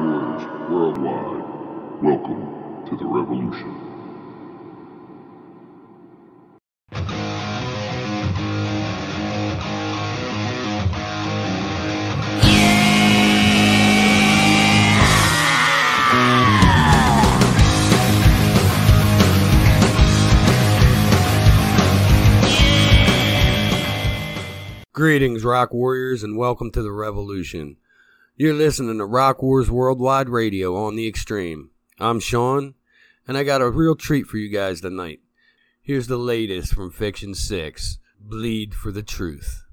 Wars Worldwide. Welcome to the revolution. Greetings, Rock Warriors, and welcome to the Revolution. You're listening to Rock Wars Worldwide Radio on the Extreme. I'm Sean, and I got a real treat for you guys tonight. Here's the latest from Fiction 6 Bleed for the Truth.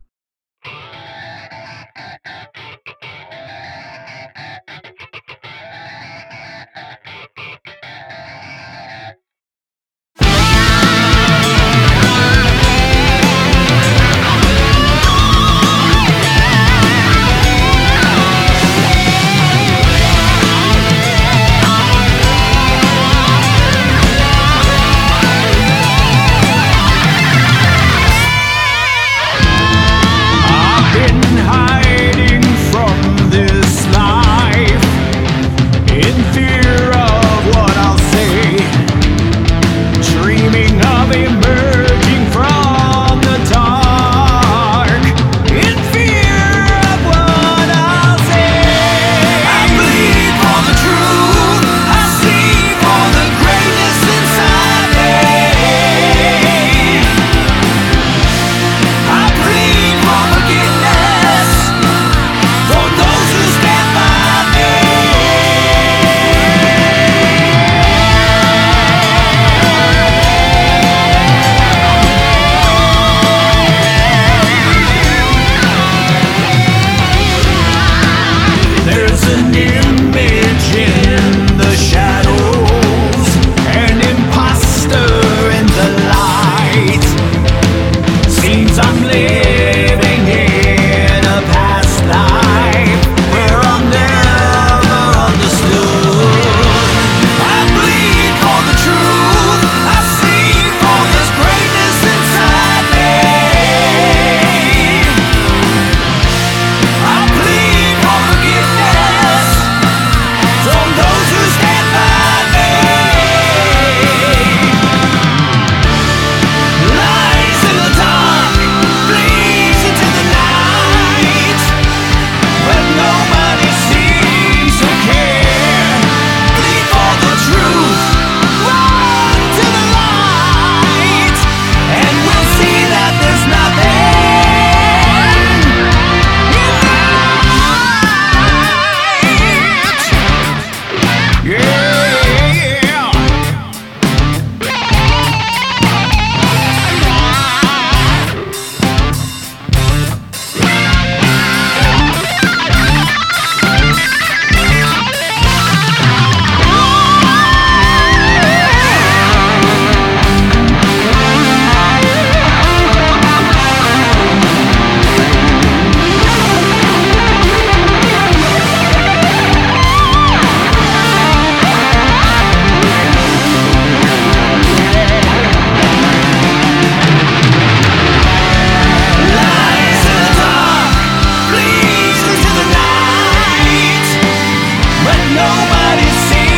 Nobody seems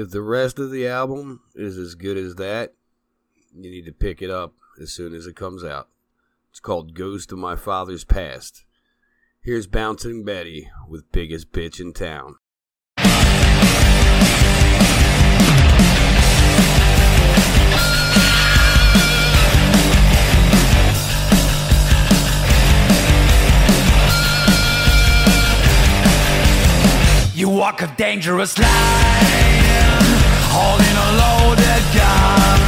if the rest of the album is as good as that, you need to pick it up as soon as it comes out. It's called "Ghost of My Father's Past. Here's Bouncing Betty with Biggest Bitch in Town. You walk a dangerous line holding a loaded gun.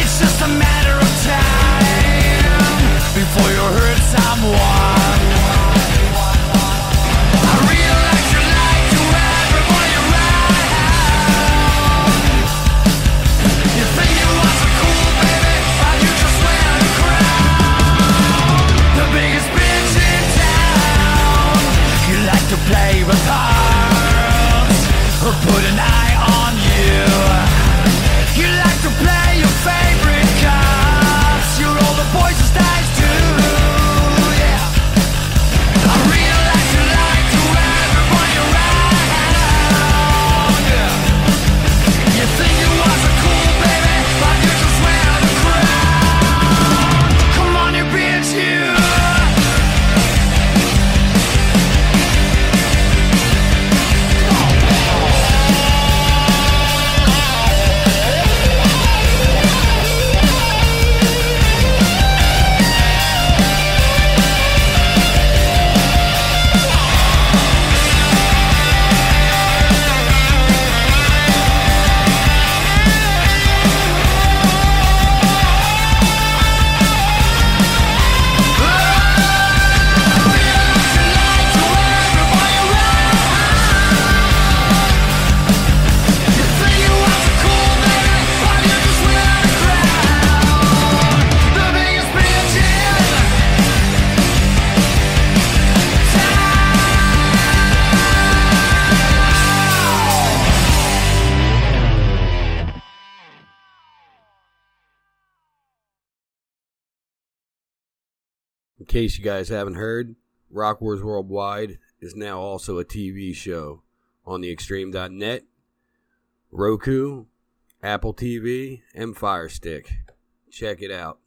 It's just a matter of time before you hurt someone. case you guys haven't heard, Rock Wars Worldwide is now also a TV show on the Extreme.net, Roku, Apple TV, and Fire Stick. Check it out.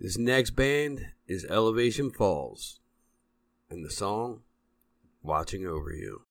This next band is Elevation Falls, and the song Watching Over You.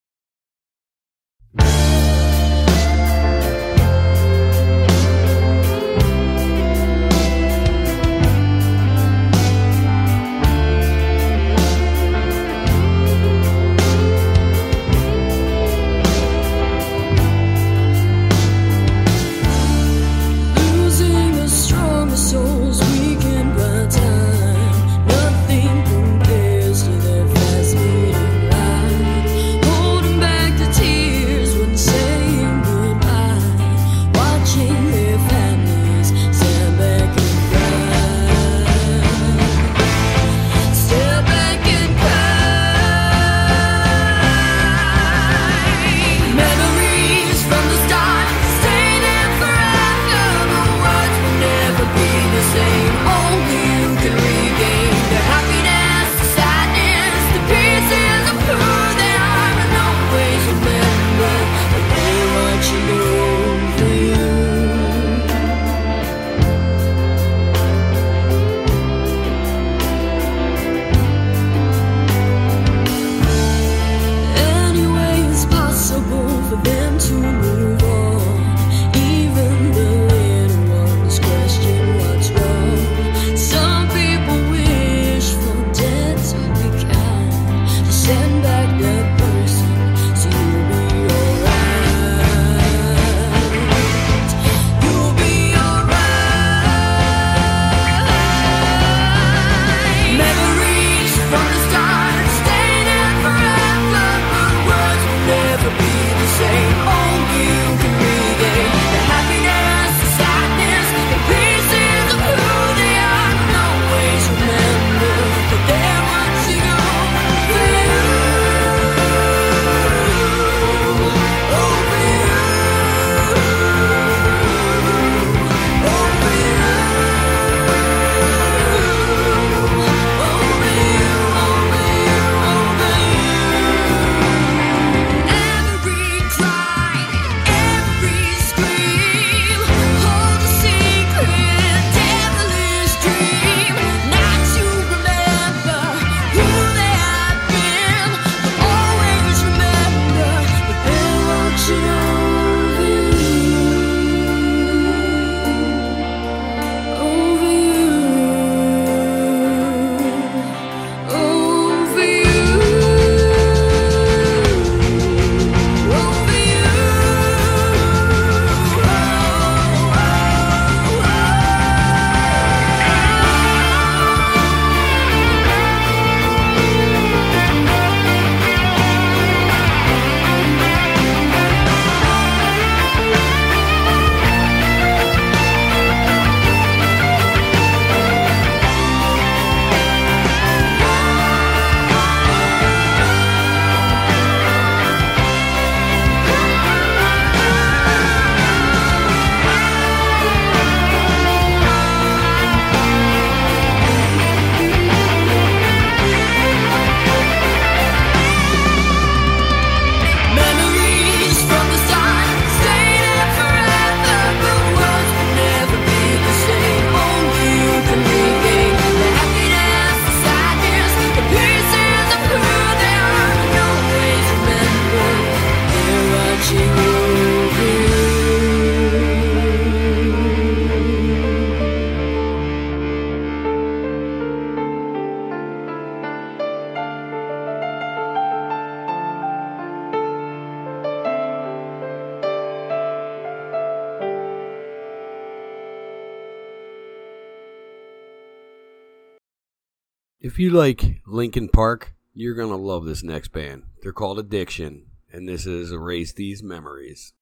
If you like Linkin Park, you're going to love this next band. They're called Addiction, and this is Erase These Memories.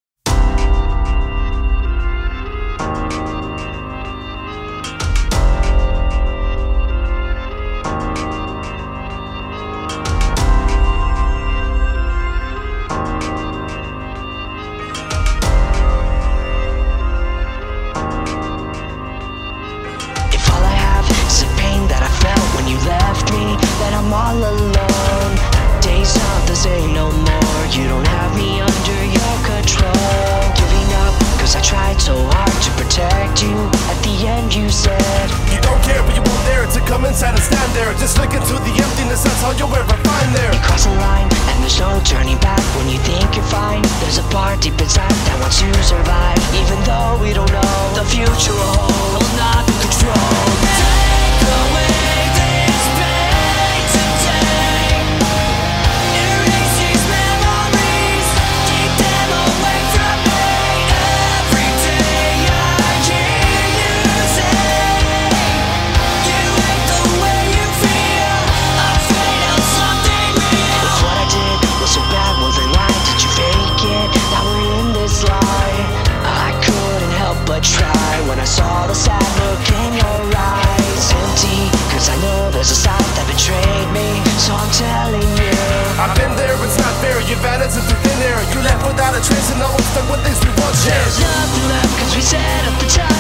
All alone. Days aren't the same no more. You don't have me under your control. Giving up, cause I tried so hard to protect you. At the end, you said, You don't care, but you won't dare to come inside and stand there. Just look into the emptiness, that's all you'll ever find there. You cross a line, and there's no turning back when you think you're fine. There's a part deep inside that wants you to survive, even though we don't know the future will hold. Will not be controlled. Take away a trace, and now stuck with things we once shared. There's nothing left cause we said up the time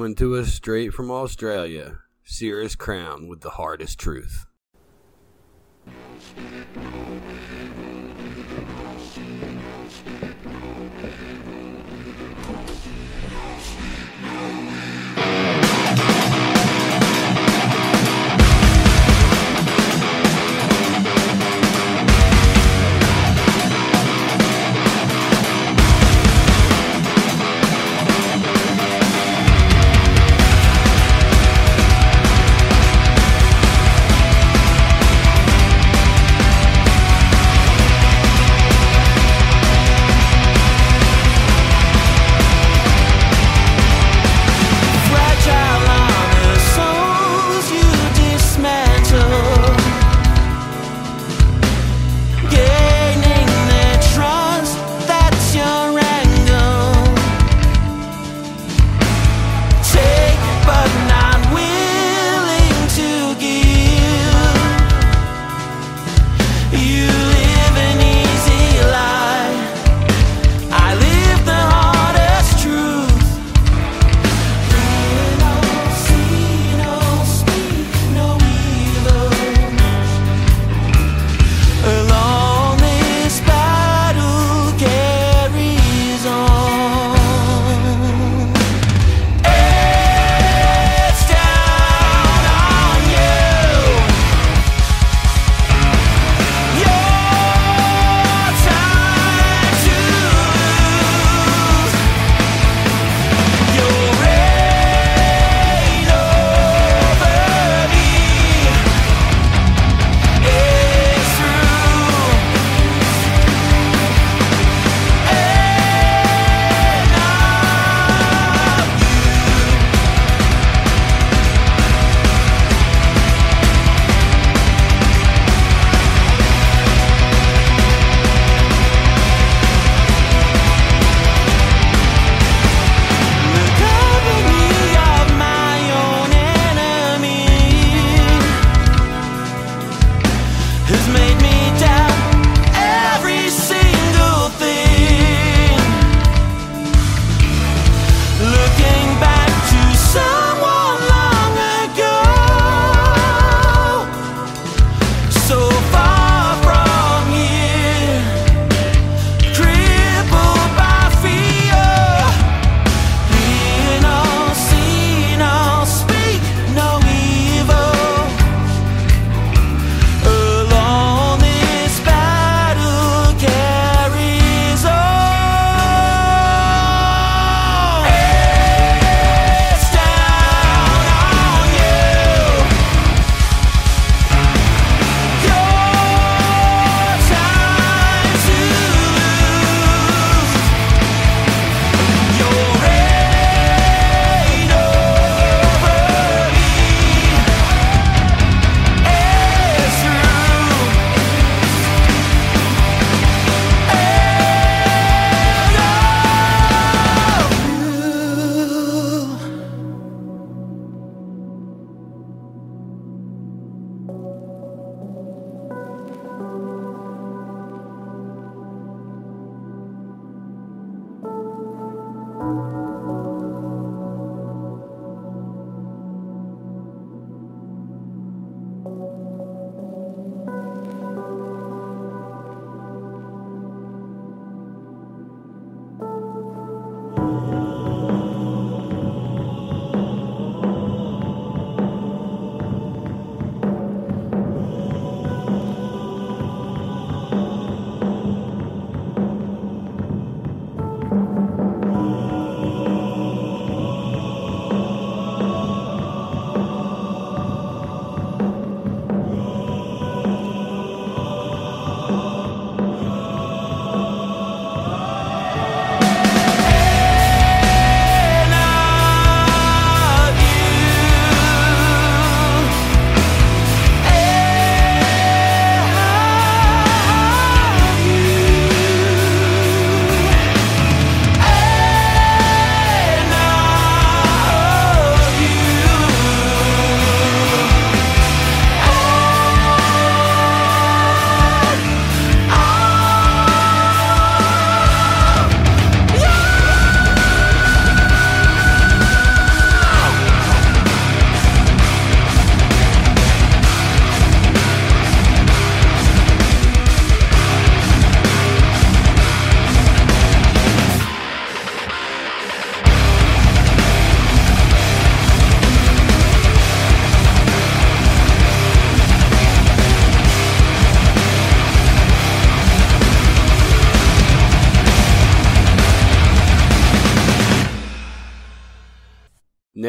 Coming to us straight from Australia, Cirrus Crown with the hardest truth.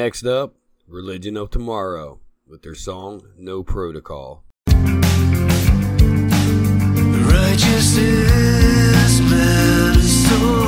Next up, Religion of Tomorrow with their song No Protocol. Righteousness source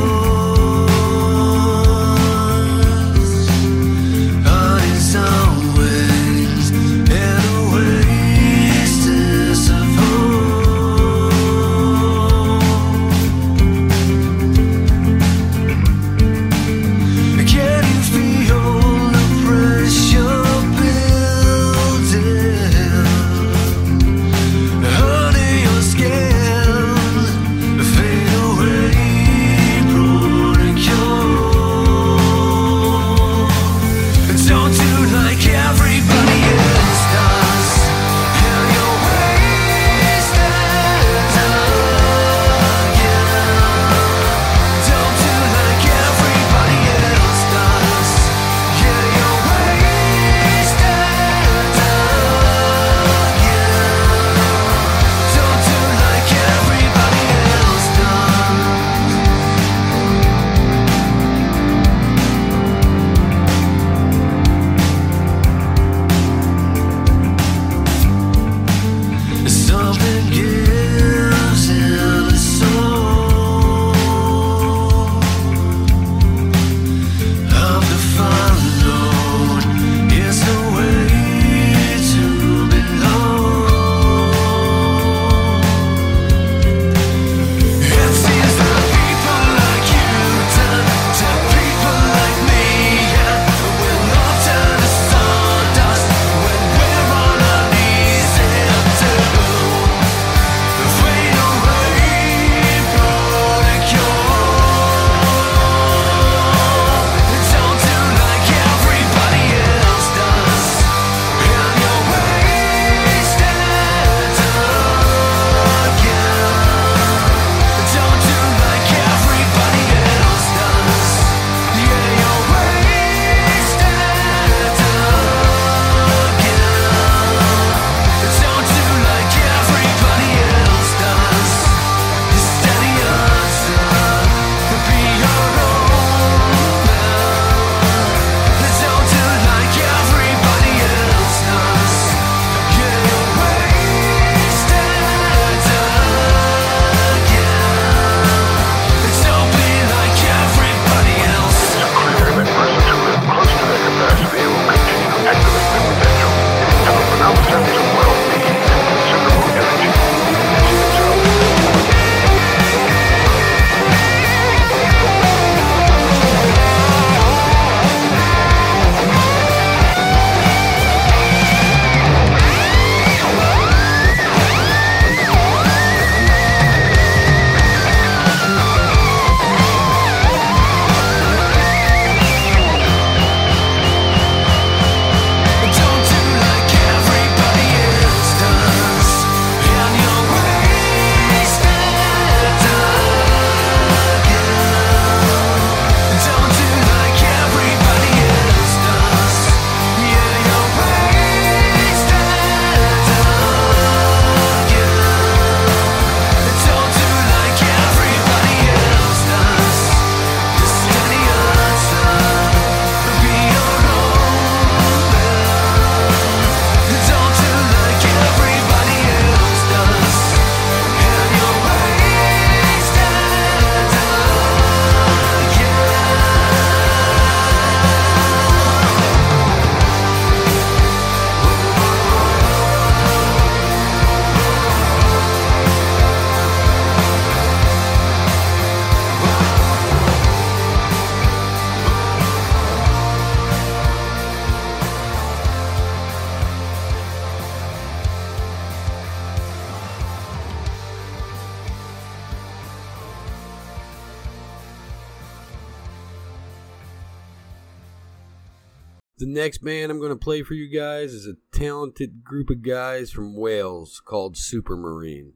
play for you guys is a talented group of guys from Wales called Supermarine,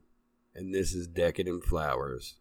and this is Decadent Flowers.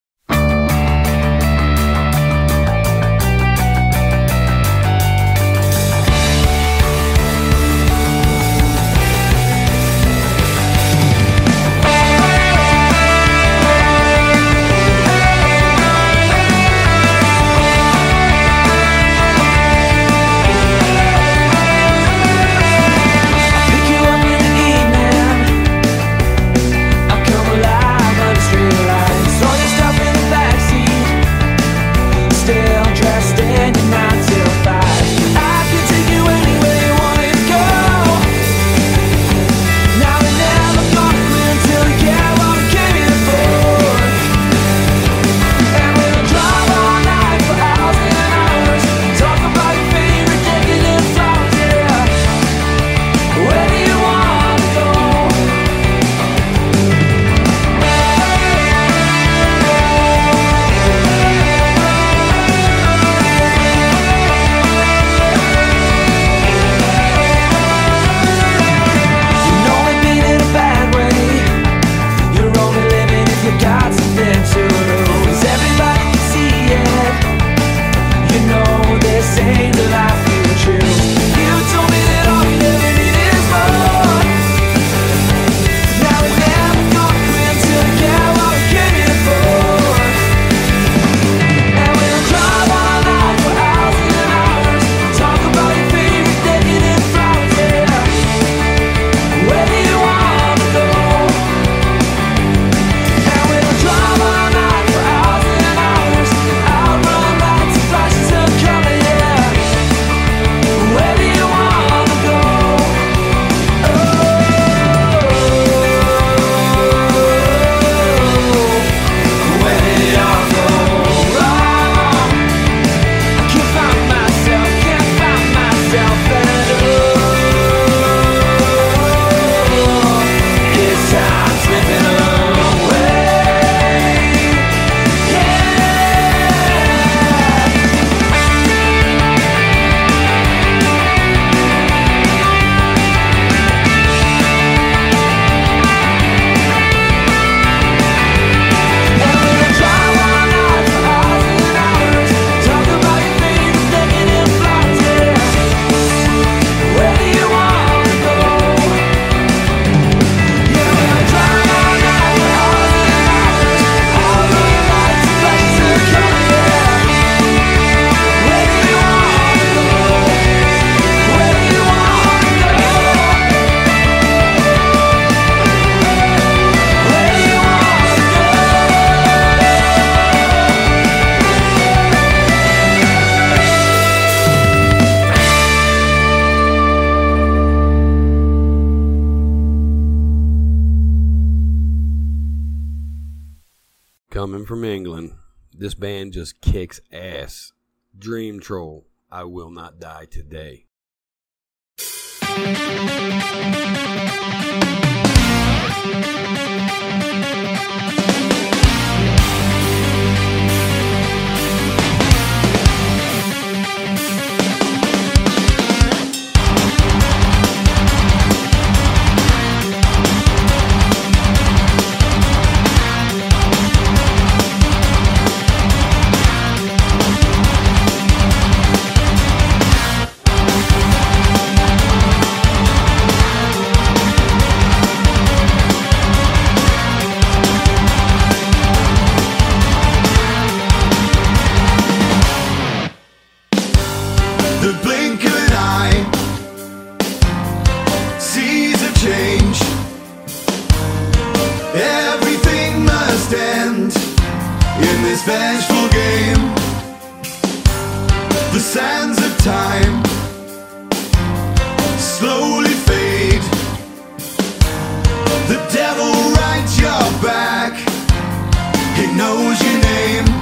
man just kicks ass. Dream Troll, I Will Not Die Today. devil rides your back. He knows your name.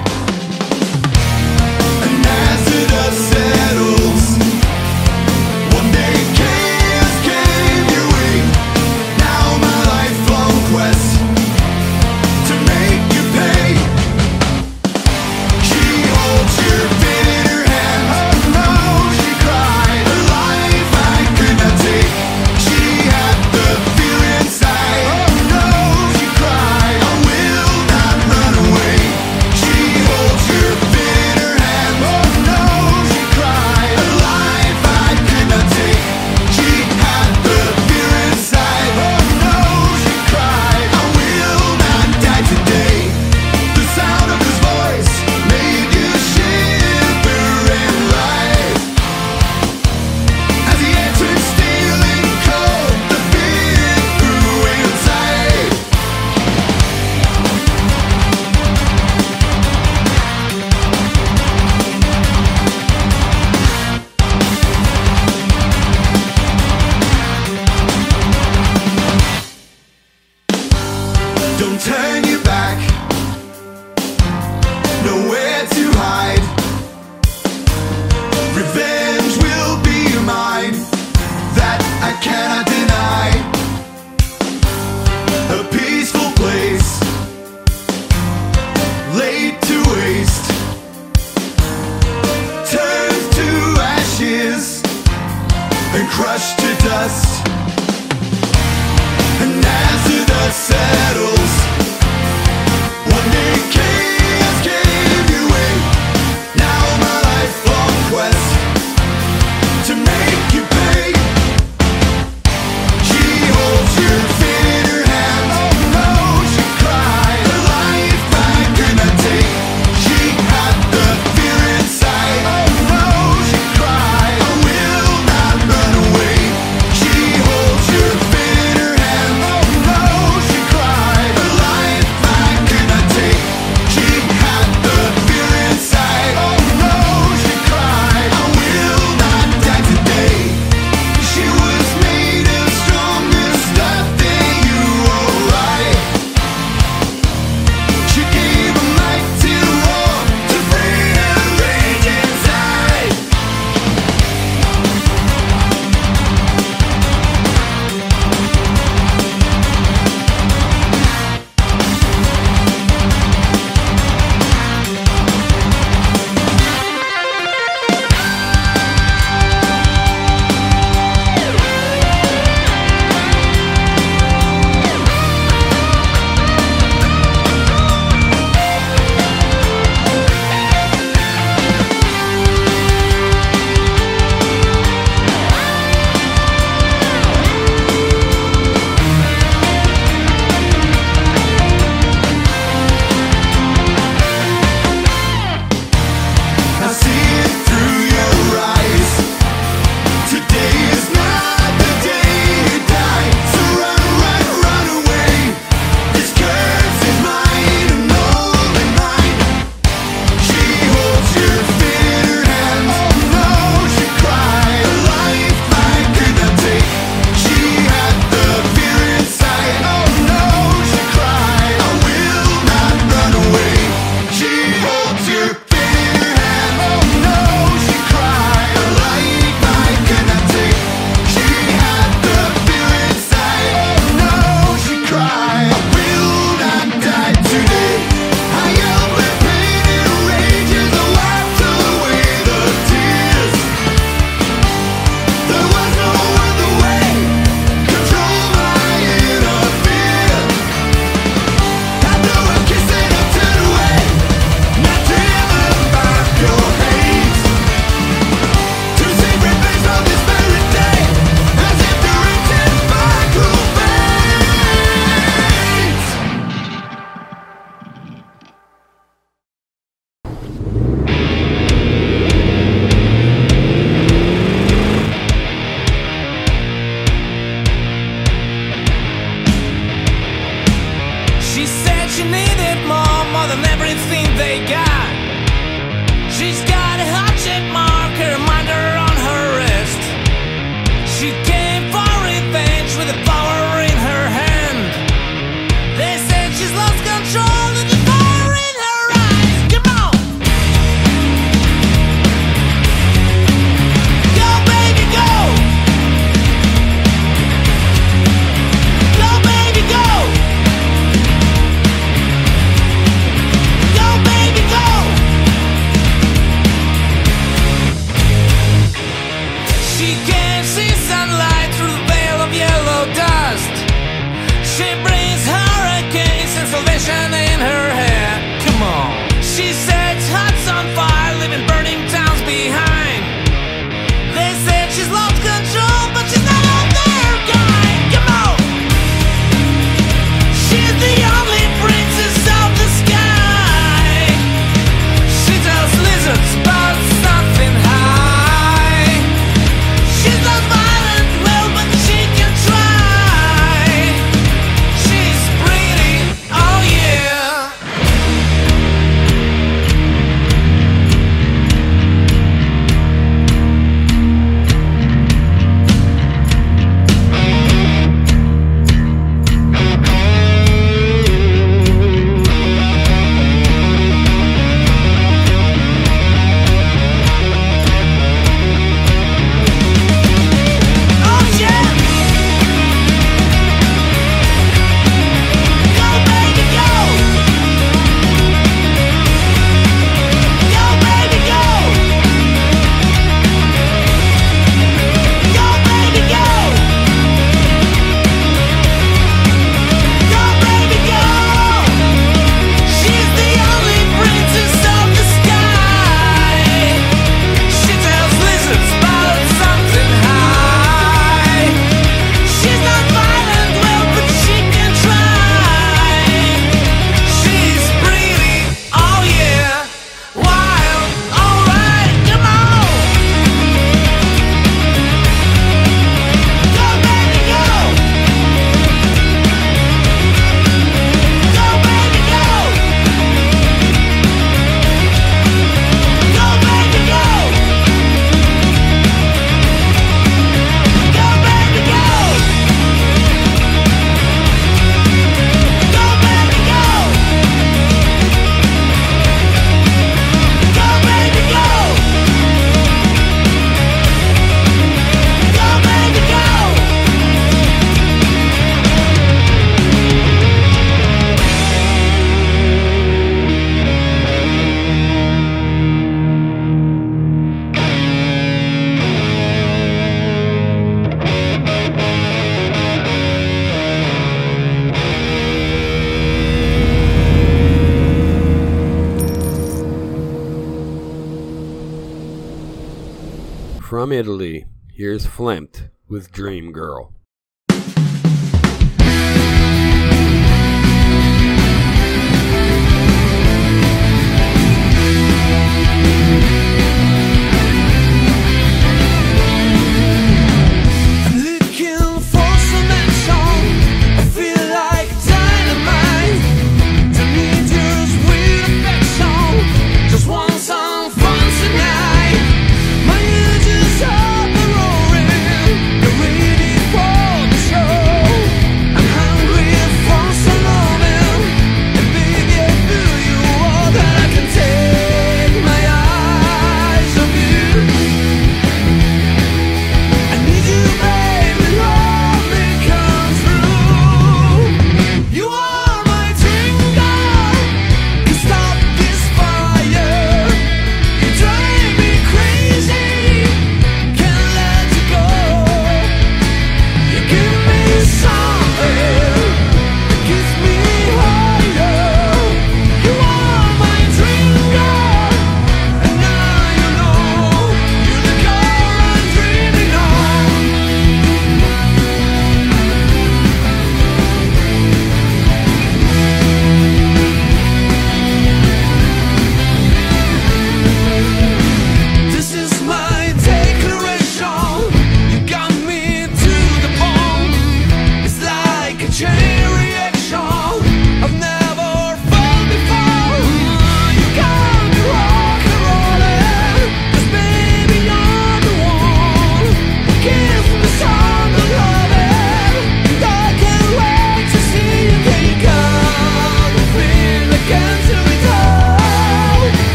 Klimt with Dream Girl.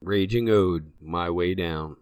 Raging Ode, My Way Down.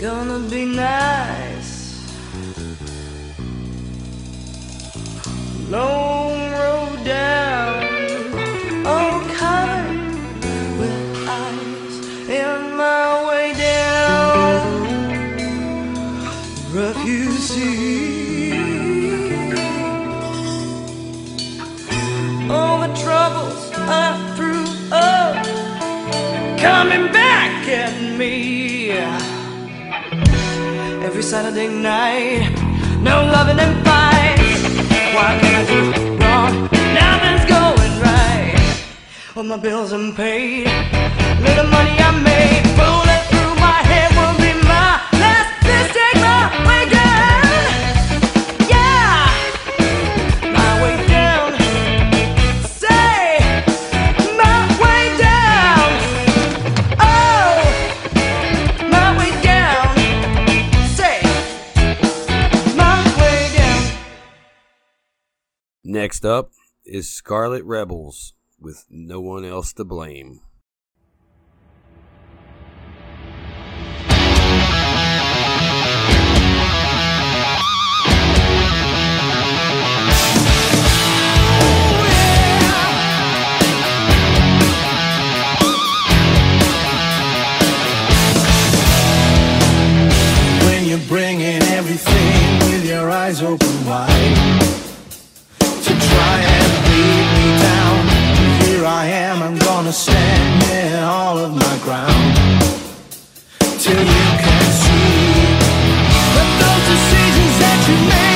Gonna be nice. Long Saturday night. No loving and fights. Why can't I do wrong? Nothing's going right. All my bills unpaid. Little money I made. Bullet Next up is Scarlet Rebels with No One Else to Blame. When you're bringing everything with your eyes open wide I am, I'm gonna stand in all of my ground till you can see. That those decisions that you make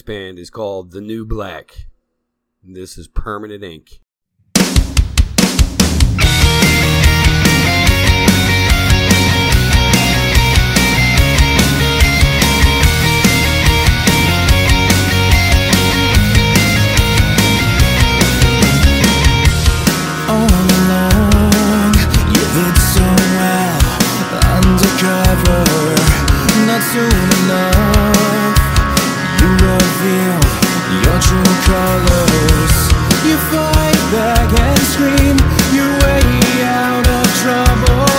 next band is called The New Black. This is Permanent Ink. undercover, not soon enough reveal your true colors. You fight back and scream your way out of trouble.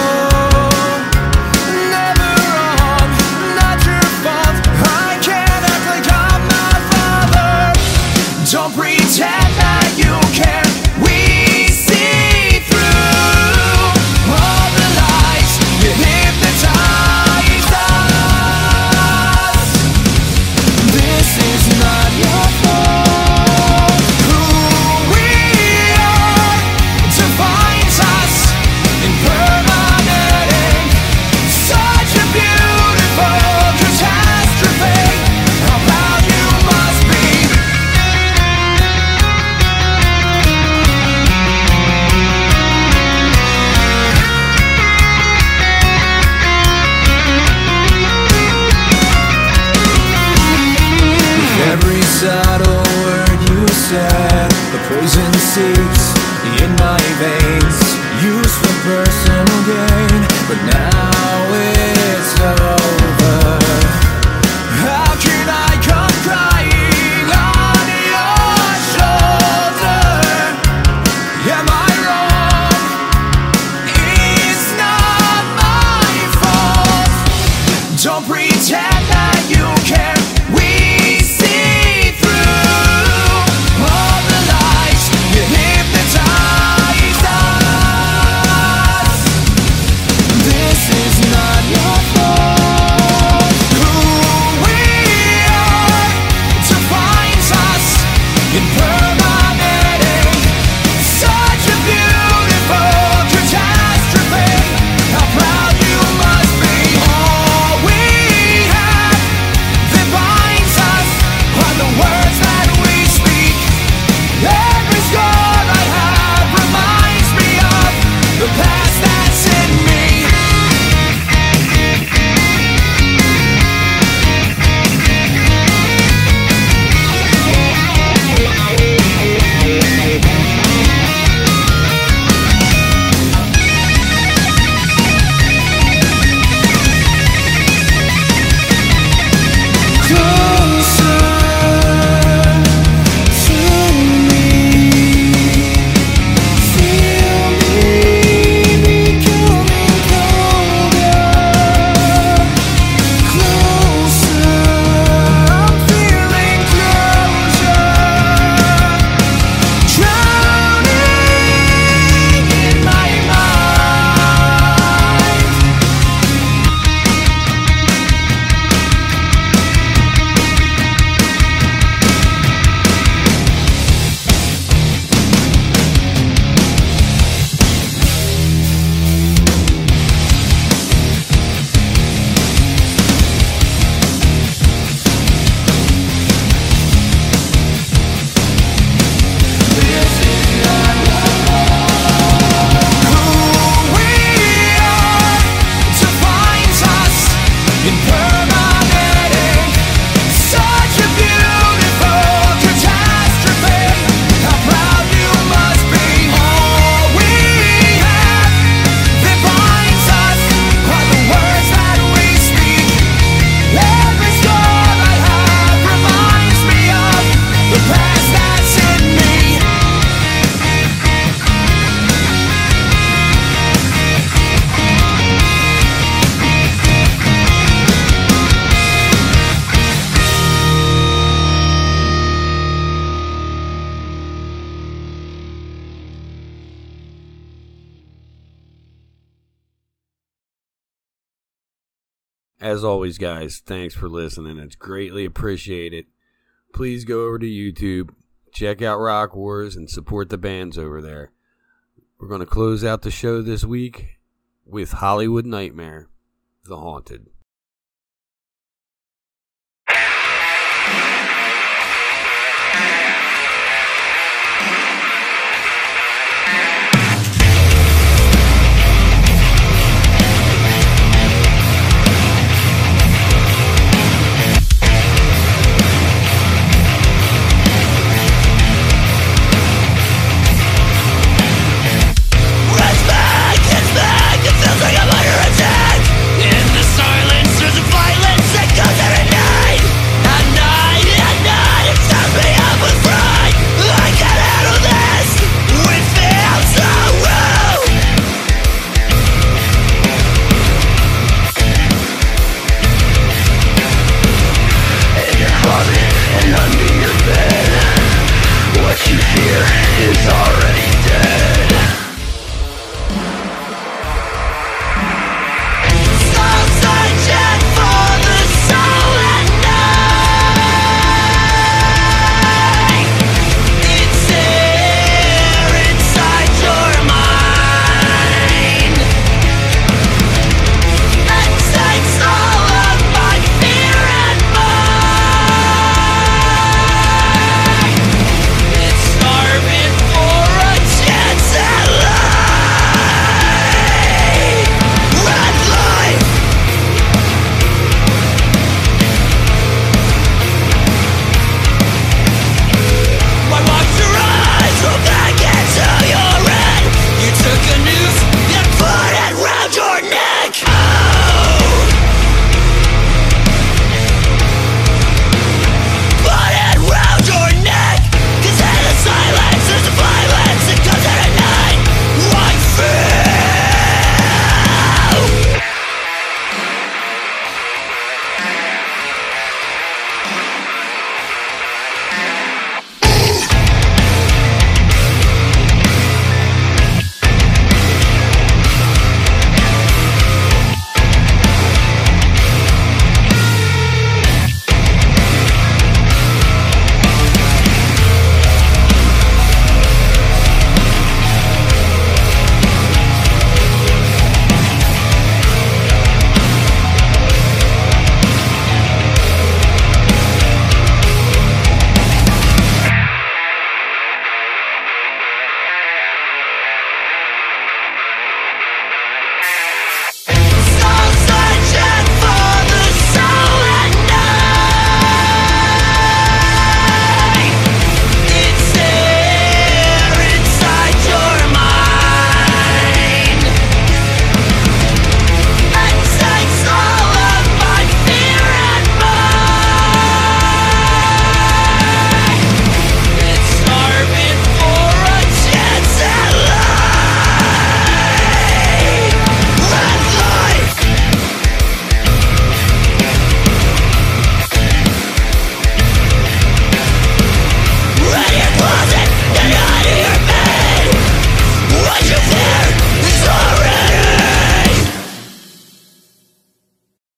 As always, guys, thanks for listening. It's greatly appreciated. Please go over to YouTube, check out Rock Wars, and support the bands over there. We're going to close out the show this week with Hollywood Nightmare The Haunted.